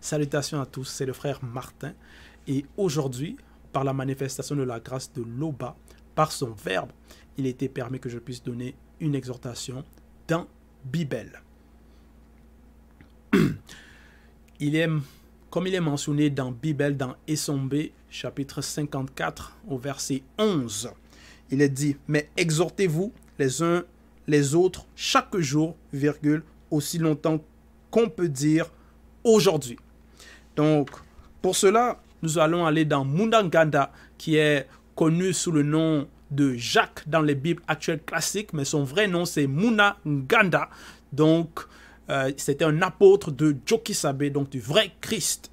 Salutations à tous, c'est le frère Martin. Et aujourd'hui, par la manifestation de la grâce de l'Oba, par son verbe, il était permis que je puisse donner une exhortation dans Bible. Il est, comme il est mentionné dans Bible, dans Essombe, chapitre 54, au verset 11, il est dit, mais exhortez-vous les uns les autres chaque jour, virgule, aussi longtemps qu'on peut dire aujourd'hui. Donc, pour cela, nous allons aller dans Mundanganda, qui est connu sous le nom de Jacques dans les Bibles actuelles classiques, mais son vrai nom c'est Muna Nganda. Donc, euh, c'était un apôtre de Jokisabe, donc du vrai Christ.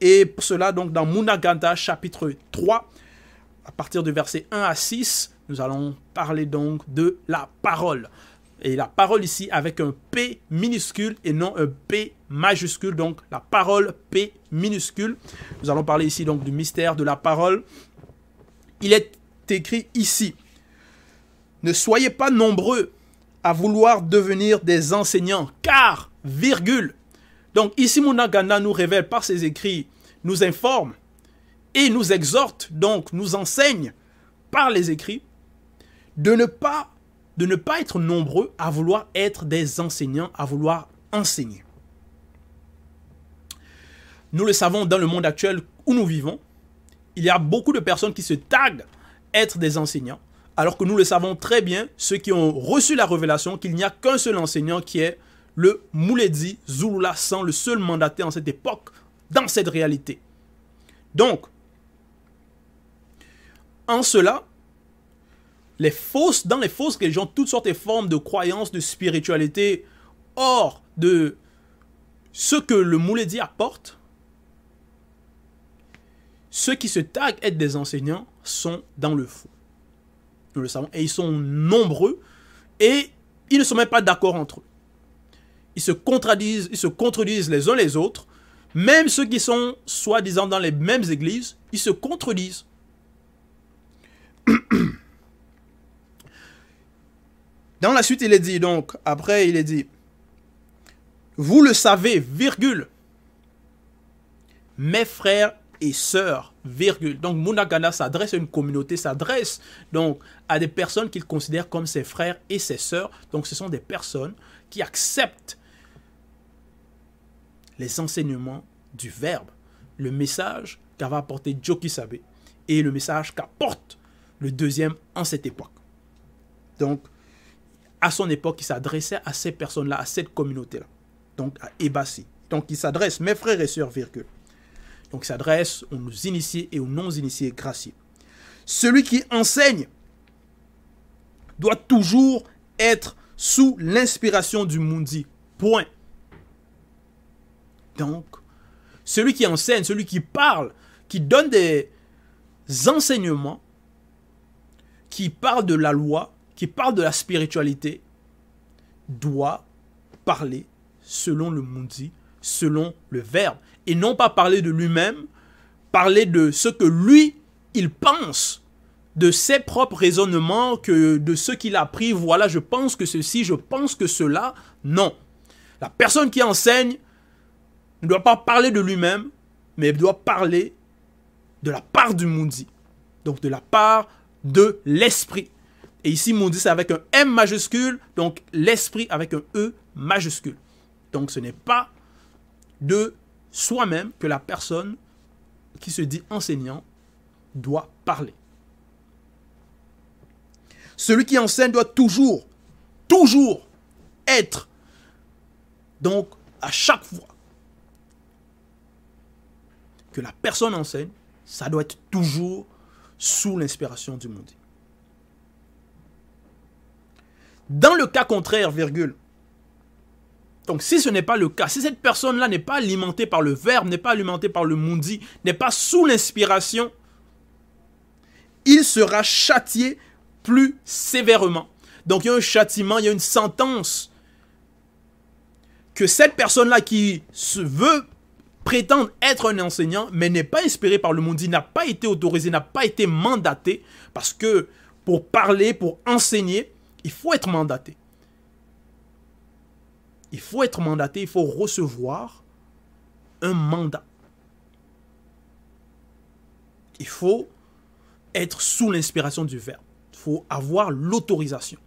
Et pour cela, donc, dans Munaganda, chapitre 3, à partir du verset 1 à 6, nous allons parler donc de la parole. Et la parole ici avec un P minuscule et non un P majuscule, donc la parole P minuscule. Nous allons parler ici donc du mystère de la parole. Il est écrit ici, ne soyez pas nombreux à vouloir devenir des enseignants, car, virgule. Donc ici Munagana nous révèle par ses écrits, nous informe et nous exhorte, donc nous enseigne par les écrits, de ne pas de ne pas être nombreux à vouloir être des enseignants, à vouloir enseigner. Nous le savons dans le monde actuel où nous vivons, il y a beaucoup de personnes qui se taguent être des enseignants, alors que nous le savons très bien, ceux qui ont reçu la révélation, qu'il n'y a qu'un seul enseignant qui est le Mouledi Zulula sans le seul mandaté en cette époque, dans cette réalité. Donc, en cela, les fausses, dans les fausses religions, toutes sortes de formes de croyances, de spiritualité, hors de ce que le Mouledi apporte, ceux qui se taguent être des enseignants sont dans le faux. Nous le savons. Et ils sont nombreux et ils ne sont même pas d'accord entre eux. Ils se contredisent, ils se contredisent les uns les autres. Même ceux qui sont soi-disant dans les mêmes églises, ils se contredisent. Dans la suite, il est dit donc, après, il est dit, vous le savez, virgule, mes frères et sœurs, virgule. Donc Munagana s'adresse à une communauté, s'adresse donc à des personnes qu'il considère comme ses frères et ses sœurs. Donc ce sont des personnes qui acceptent les enseignements du Verbe, le message qu'avait apporté Jokisabe et le message qu'apporte le deuxième en cette époque. Donc à son époque, il s'adressait à ces personnes-là, à cette communauté-là. Donc à Ebassi. Donc il s'adresse, mes frères et sœurs, virgule. Donc s'adresse aux initiés et aux non-initiés graciés. Celui qui enseigne doit toujours être sous l'inspiration du Mundi. Point. Donc, celui qui enseigne, celui qui parle, qui donne des enseignements, qui parle de la loi, qui parle de la spiritualité doit parler selon le mundi, selon le verbe, et non pas parler de lui-même, parler de ce que lui, il pense, de ses propres raisonnements, que de ce qu'il a appris, voilà, je pense que ceci, je pense que cela. Non. La personne qui enseigne ne doit pas parler de lui-même, mais doit parler de la part du mundi, donc de la part de l'esprit. Et ici, dit c'est avec un M majuscule, donc l'esprit avec un E majuscule. Donc ce n'est pas de soi-même que la personne qui se dit enseignant doit parler. Celui qui enseigne doit toujours, toujours être, donc à chaque fois que la personne enseigne, ça doit être toujours sous l'inspiration du monde. Dans le cas contraire, virgule. Donc si ce n'est pas le cas, si cette personne-là n'est pas alimentée par le verbe, n'est pas alimentée par le mundi, n'est pas sous l'inspiration, il sera châtié plus sévèrement. Donc il y a un châtiment, il y a une sentence que cette personne-là qui veut prétendre être un enseignant, mais n'est pas inspiré par le mundi, n'a pas été autorisé, n'a pas été mandaté, parce que pour parler, pour enseigner, il faut être mandaté. Il faut être mandaté, il faut recevoir un mandat. Il faut être sous l'inspiration du Verbe. Il faut avoir l'autorisation.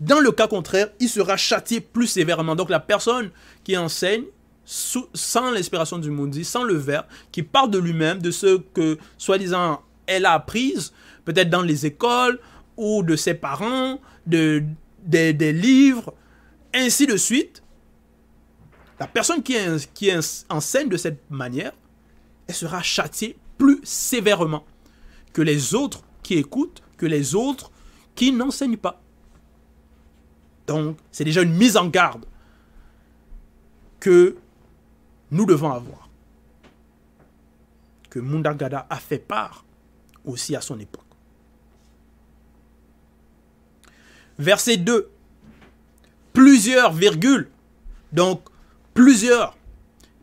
Dans le cas contraire, il sera châtié plus sévèrement. Donc la personne qui enseigne sans l'inspiration du monde, sans le verbe, qui parle de lui-même, de ce que, soi-disant, elle a appris, peut-être dans les écoles ou de ses parents, de, des livres, ainsi de suite. La personne qui, qui enseigne de cette manière, elle sera châtiée plus sévèrement que les autres qui écoutent, que les autres qui n'enseignent pas. Donc, c'est déjà une mise en garde que nous devons avoir. Que Mundagada a fait part aussi à son époque. Verset 2. Plusieurs virgules. Donc, plusieurs.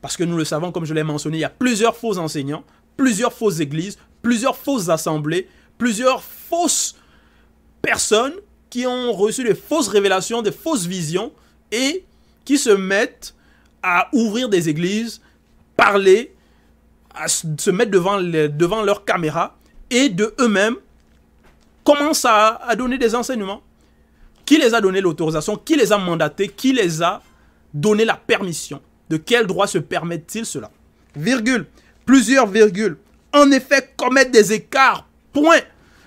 Parce que nous le savons, comme je l'ai mentionné, il y a plusieurs faux enseignants, plusieurs fausses églises, plusieurs fausses assemblées, plusieurs fausses personnes qui ont reçu des fausses révélations, des fausses visions et qui se mettent à ouvrir des églises, parler, à se mettre devant, devant leur caméra et de eux-mêmes commencent à donner des enseignements. Qui les a donné l'autorisation Qui les a mandatés Qui les a donné la permission? De quel droit se permettent-ils cela? Virgule. Plusieurs virgules. En effet, commettre des écarts. Point.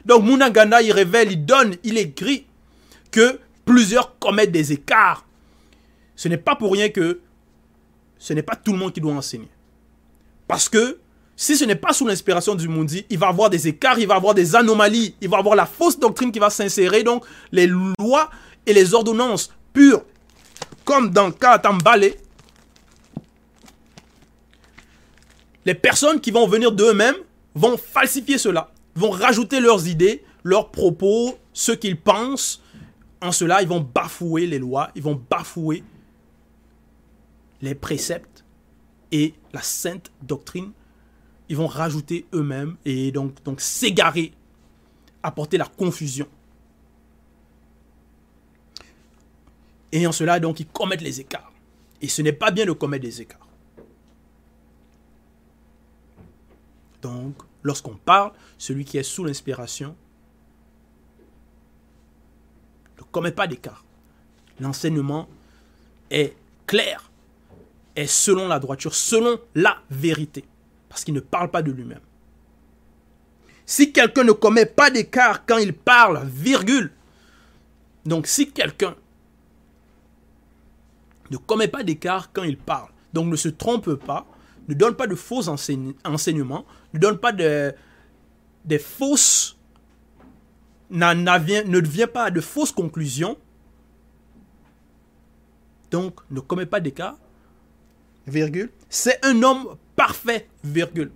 Donc Munagana, il révèle, il donne, il écrit que plusieurs commettent des écarts. Ce n'est pas pour rien que ce n'est pas tout le monde qui doit enseigner. Parce que si ce n'est pas sous l'inspiration du Mundi, il va avoir des écarts, il va avoir des anomalies, il va avoir la fausse doctrine qui va s'insérer. Donc, les lois et les ordonnances pures, comme dans le cas Tambale, les personnes qui vont venir d'eux-mêmes vont falsifier cela, vont rajouter leurs idées, leurs propos, ce qu'ils pensent, en cela, ils vont bafouer les lois, ils vont bafouer les préceptes et la sainte doctrine. Ils vont rajouter eux-mêmes et donc, donc s'égarer, apporter la confusion. Et en cela, donc, ils commettent les écarts. Et ce n'est pas bien de commettre des écarts. Donc, lorsqu'on parle, celui qui est sous l'inspiration commet pas d'écart. L'enseignement est clair, est selon la droiture, selon la vérité, parce qu'il ne parle pas de lui-même. Si quelqu'un ne commet pas d'écart quand il parle, virgule, donc si quelqu'un ne commet pas d'écart quand il parle, donc ne se trompe pas, ne donne pas de faux enseignements, ne donne pas de, des fausses ne vient pas de fausses conclusions. Donc, ne commet pas d'écart. C'est un homme parfait, virgule.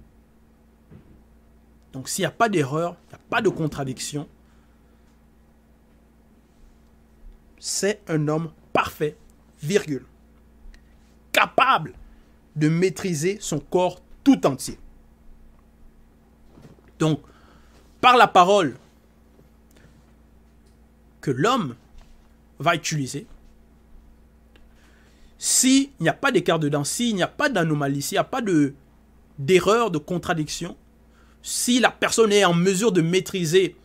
Donc, s'il n'y a pas d'erreur, il n'y a pas de contradiction, c'est un homme parfait, virgule. Capable de maîtriser son corps tout entier. Donc, par la parole, que l'homme va utiliser, s'il n'y a pas d'écart dedans, s'il n'y a pas d'anomalie, s'il n'y a pas de, d'erreur, de contradiction, si la personne est en mesure de maîtriser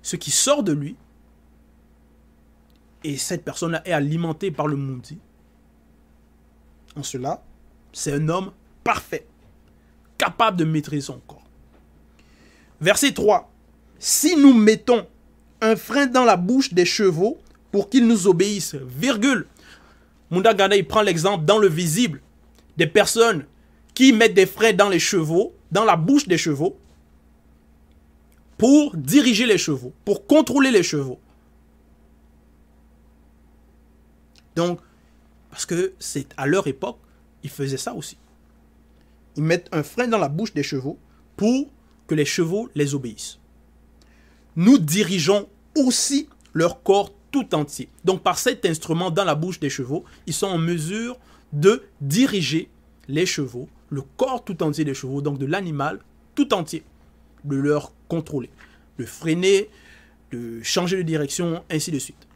ce qui sort de lui, et cette personne est alimentée par le mundi, en cela, c'est un homme parfait, capable de maîtriser son corps. Verset 3. Si nous mettons un frein dans la bouche des chevaux pour qu'ils nous obéissent. Virgule. Munda Ganda, il prend l'exemple dans le visible des personnes qui mettent des freins dans les chevaux, dans la bouche des chevaux, pour diriger les chevaux, pour contrôler les chevaux. Donc, parce que c'est à leur époque, ils faisaient ça aussi. Ils mettent un frein dans la bouche des chevaux pour que les chevaux les obéissent. Nous dirigeons aussi leur corps tout entier. Donc par cet instrument dans la bouche des chevaux, ils sont en mesure de diriger les chevaux, le corps tout entier des chevaux, donc de l'animal tout entier, de leur contrôler, de freiner, de changer de direction, ainsi de suite.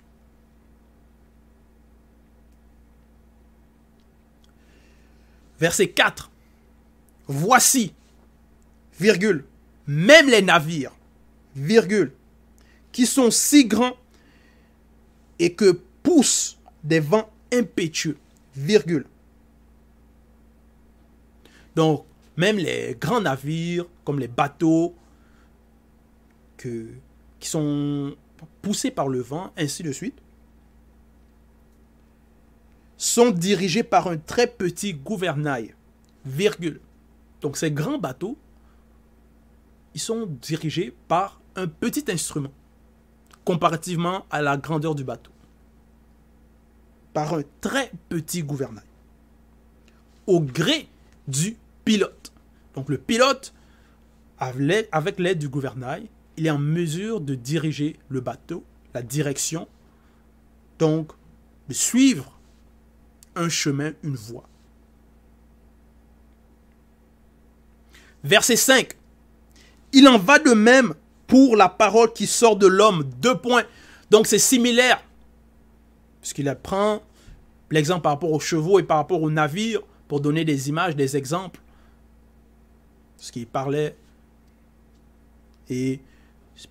Verset 4. Voici, virgule, même les navires, virgule, qui sont si grands et que poussent des vents impétueux, virgule. Donc, même les grands navires, comme les bateaux, qui sont poussés par le vent, ainsi de suite, sont dirigés par un très petit gouvernail, virgule. Donc ces grands bateaux, ils sont dirigés par un petit instrument, comparativement à la grandeur du bateau. Par un très petit gouvernail, au gré du pilote. Donc le pilote, avec l'aide du gouvernail, il est en mesure de diriger le bateau, la direction, donc de suivre un chemin, une voie. Verset 5. Il en va de même pour la parole qui sort de l'homme. Deux points. Donc c'est similaire. Puisqu'il prend l'exemple par rapport aux chevaux et par rapport aux navires pour donner des images, des exemples. Ce qu'il parlait. Et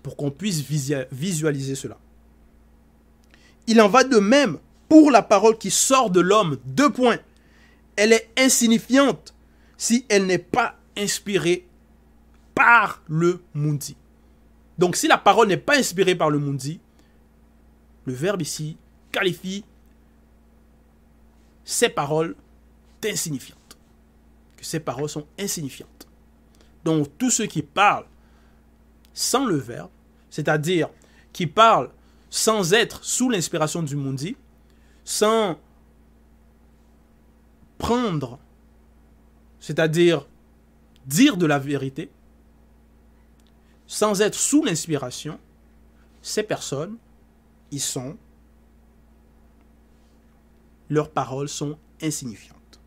pour qu'on puisse visualiser cela. Il en va de même pour la parole qui sort de l'homme. Deux points. Elle est insignifiante si elle n'est pas inspirée par le Mundi. Donc si la parole n'est pas inspirée par le Mundi, le verbe ici qualifie ces paroles d'insignifiantes. Que ces paroles sont insignifiantes. Donc tous ceux qui parlent sans le verbe, c'est-à-dire qui parlent sans être sous l'inspiration du Mundi, sans prendre, c'est-à-dire dire de la vérité, sans être sous l'inspiration, ces personnes, ils sont, leurs paroles sont insignifiantes.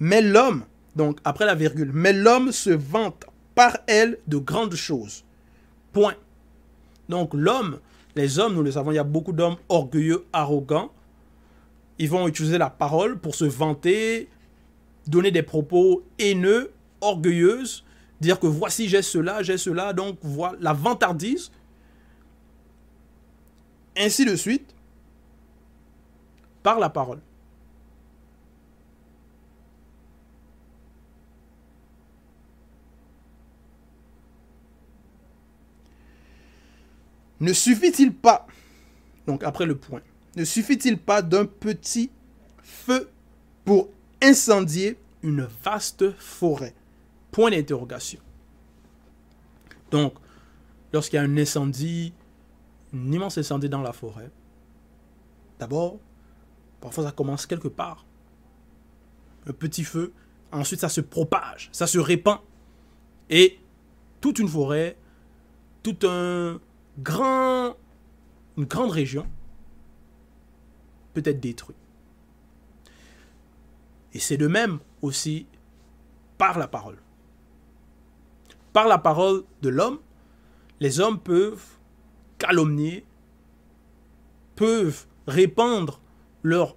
Mais l'homme, donc après la virgule, mais l'homme se vante par elle de grandes choses. Point. Donc l'homme les hommes, nous le savons, il y a beaucoup d'hommes orgueilleux, arrogants. Ils vont utiliser la parole pour se vanter, donner des propos haineux, orgueilleuses, dire que voici j'ai cela, j'ai cela, donc voilà la vantardise. Ainsi de suite, par la parole. Ne suffit-il pas, donc après le point, ne suffit-il pas d'un petit feu pour incendier une vaste forêt? Point d'interrogation. Donc, lorsqu'il y a un incendie, un immense incendie dans la forêt, d'abord, parfois ça commence quelque part. Un petit feu, ensuite ça se propage, ça se répand. Et toute une forêt, tout un, grand, une grande région peut être détruite. Et c'est de même aussi par la parole. Par la parole de l'homme, les hommes peuvent calomnier, peuvent répandre leurs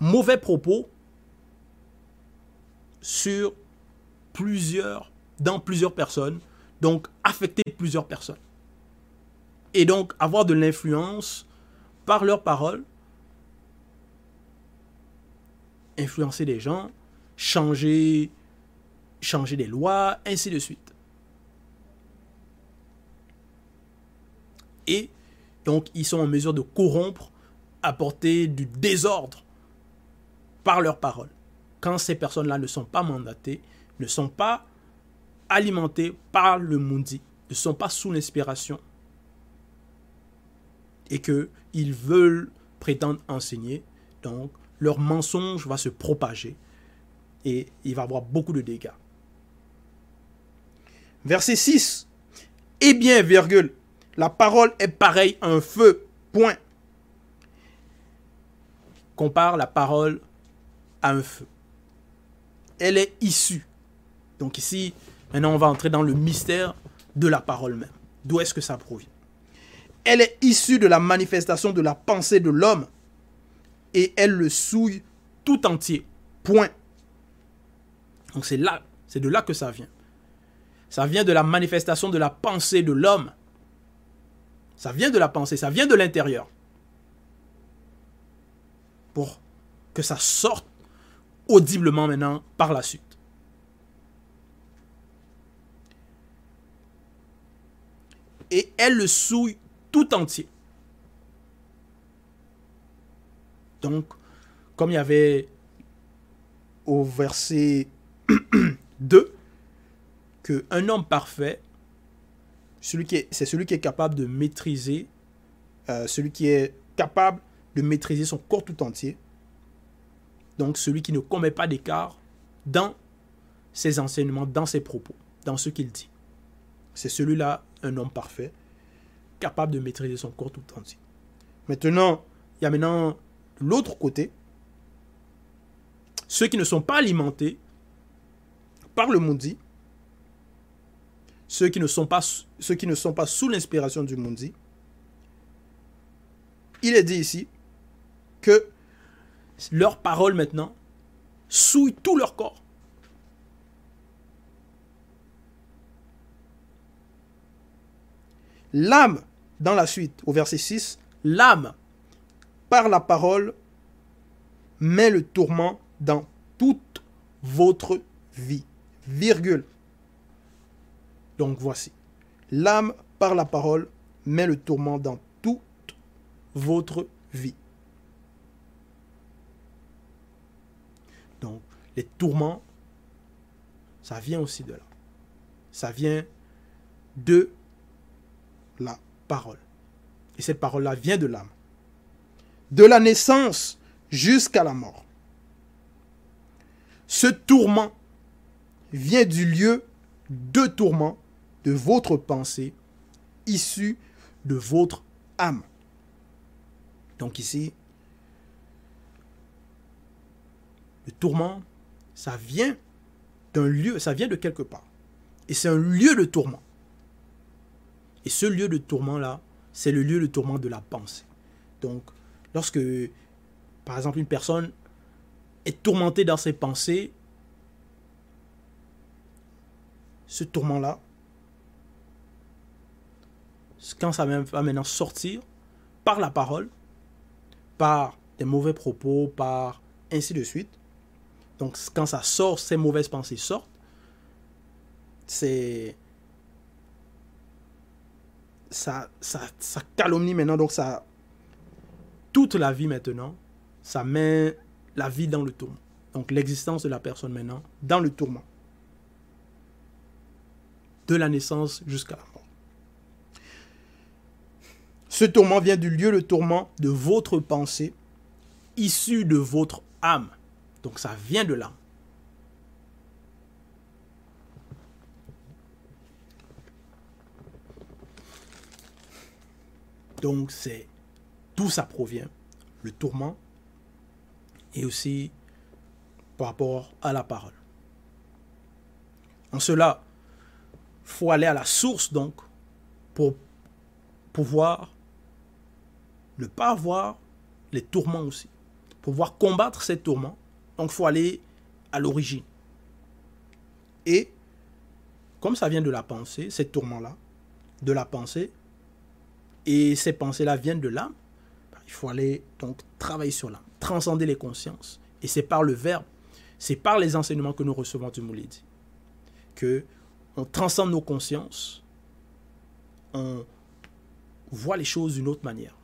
mauvais propos sur plusieurs, dans plusieurs personnes, donc affecter plusieurs personnes et donc avoir de l'influence par leurs paroles, influencer les gens, changer, changer des lois, ainsi de suite. Et donc ils sont en mesure de corrompre, apporter du désordre par leurs paroles. Quand ces personnes-là ne sont pas mandatées, ne sont pas alimentées par le mundi, ne sont pas sous l'inspiration et qu'ils veulent prétendre enseigner. Donc, leur mensonge va se propager et il va avoir beaucoup de dégâts. Verset 6. Eh bien, virgule, la parole est pareille à un feu. Point. Compare la parole à un feu. Elle est issue. Donc ici, maintenant, on va entrer dans le mystère de la parole même. D'où est-ce que ça provient? Elle est issue de la manifestation de la pensée de l'homme et elle le souille tout entier. Point. Donc c'est là, c'est de là que ça vient. Ça vient de la manifestation de la pensée de l'homme. Ça vient de la pensée, ça vient de l'intérieur. Pour que ça sorte audiblement maintenant par la suite. Et elle le souille tout entier. Donc, comme il y avait au verset 2, qu'un homme parfait, celui qui c'est celui qui est capable de maîtriser, euh, celui qui est capable de maîtriser son corps tout entier. Donc celui qui ne commet pas d'écart dans ses enseignements, dans ses propos, dans ce qu'il dit. C'est celui-là, un homme parfait, capable de maîtriser son corps tout entier. Maintenant, il y a maintenant l'autre côté, ceux qui ne sont pas alimentés par le maudit, ceux qui ne sont pas, sous l'inspiration du maudit, il est dit ici que leurs paroles maintenant souillent tout leur corps. L'âme, dans la suite, au verset 6, l'âme, par la parole, met le tourment dans toute votre vie. Virgule. Donc voici. L'âme, par la parole, met le tourment dans toute votre vie. Donc, les tourments, ça vient aussi de là. Ça vient de la parole. Et cette parole-là vient de l'âme. De la naissance jusqu'à la mort. Ce tourment vient du lieu de tourment de votre pensée issu de votre âme. Donc ici, le tourment, ça vient d'un lieu, ça vient de quelque part. Et c'est un lieu de tourment. Et ce lieu de tourment-là, c'est le lieu de tourment de la pensée. Donc, lorsque, par exemple, une personne est tourmentée dans ses pensées, ce tourment-là, quand ça va maintenant sortir par la parole, par des mauvais propos, par ainsi de suite. Donc quand ça sort, ces mauvaises pensées sortent, c'est ça, calomnie maintenant, donc ça toute la vie maintenant, ça met la vie dans le tourment. Donc l'existence de la personne maintenant dans le tourment. De la naissance jusqu'à la mort. Ce tourment vient du lieu de tourment de votre pensée, issu de votre âme. Donc ça vient de l'âme. Donc c'est d'où ça provient, le tourment, et aussi par rapport à la parole. En cela, faut aller à la source donc pour pouvoir ne pas avoir les tourments aussi. Pour pouvoir combattre ces tourments, donc il faut aller à l'origine. Et comme ça vient de la pensée, ces tourments-là, de la pensée, et ces pensées-là viennent de l'âme, ben, il faut aller donc travailler sur l'âme, transcender les consciences. Et c'est par le verbe, c'est par les enseignements que nous recevons du Moulidi que on transcende nos consciences, on voit les choses d'une autre manière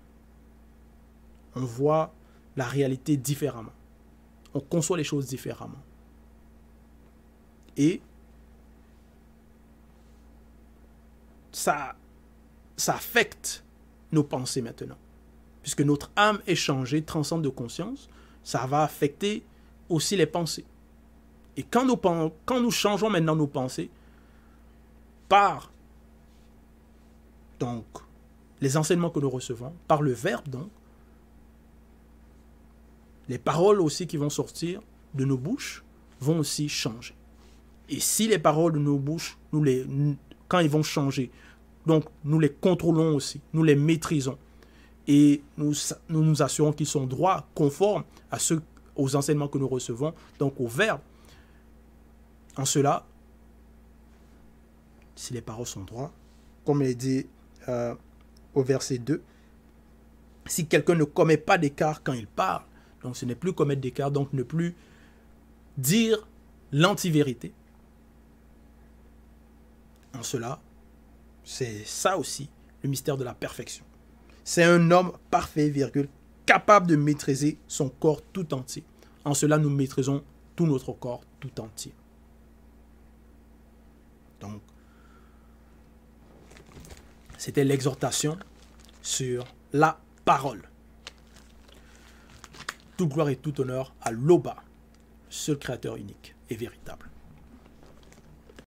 on voit la réalité différemment. On conçoit les choses différemment. Et ça, ça affecte nos pensées maintenant. Puisque notre âme est changée, transcende de conscience, ça va affecter aussi les pensées. Et quand nous, quand changeons maintenant nos pensées, par donc les enseignements que nous recevons, par le verbe donc, les paroles aussi qui vont sortir de nos bouches vont aussi changer. Et si les paroles de nos bouches, nous les, quand ils vont changer, donc nous les contrôlons aussi, nous les maîtrisons et nous nous, assurons qu'ils sont droits, conformes à ce aux enseignements que nous recevons, donc au Verbe. En cela, si les paroles sont droites, comme il est dit euh, au verset 2, si quelqu'un ne commet pas d'écart quand il parle, donc ce n'est plus commettre d'écart, donc ne plus dire l'anti-vérité. En cela, c'est ça aussi le mystère de la perfection. C'est un homme parfait, virgule, capable de maîtriser son corps tout entier. En cela, nous maîtrisons tout notre corps tout entier. Donc, c'était l'exhortation sur la parole. Toute gloire et tout honneur à l'Oba, seul créateur unique et véritable.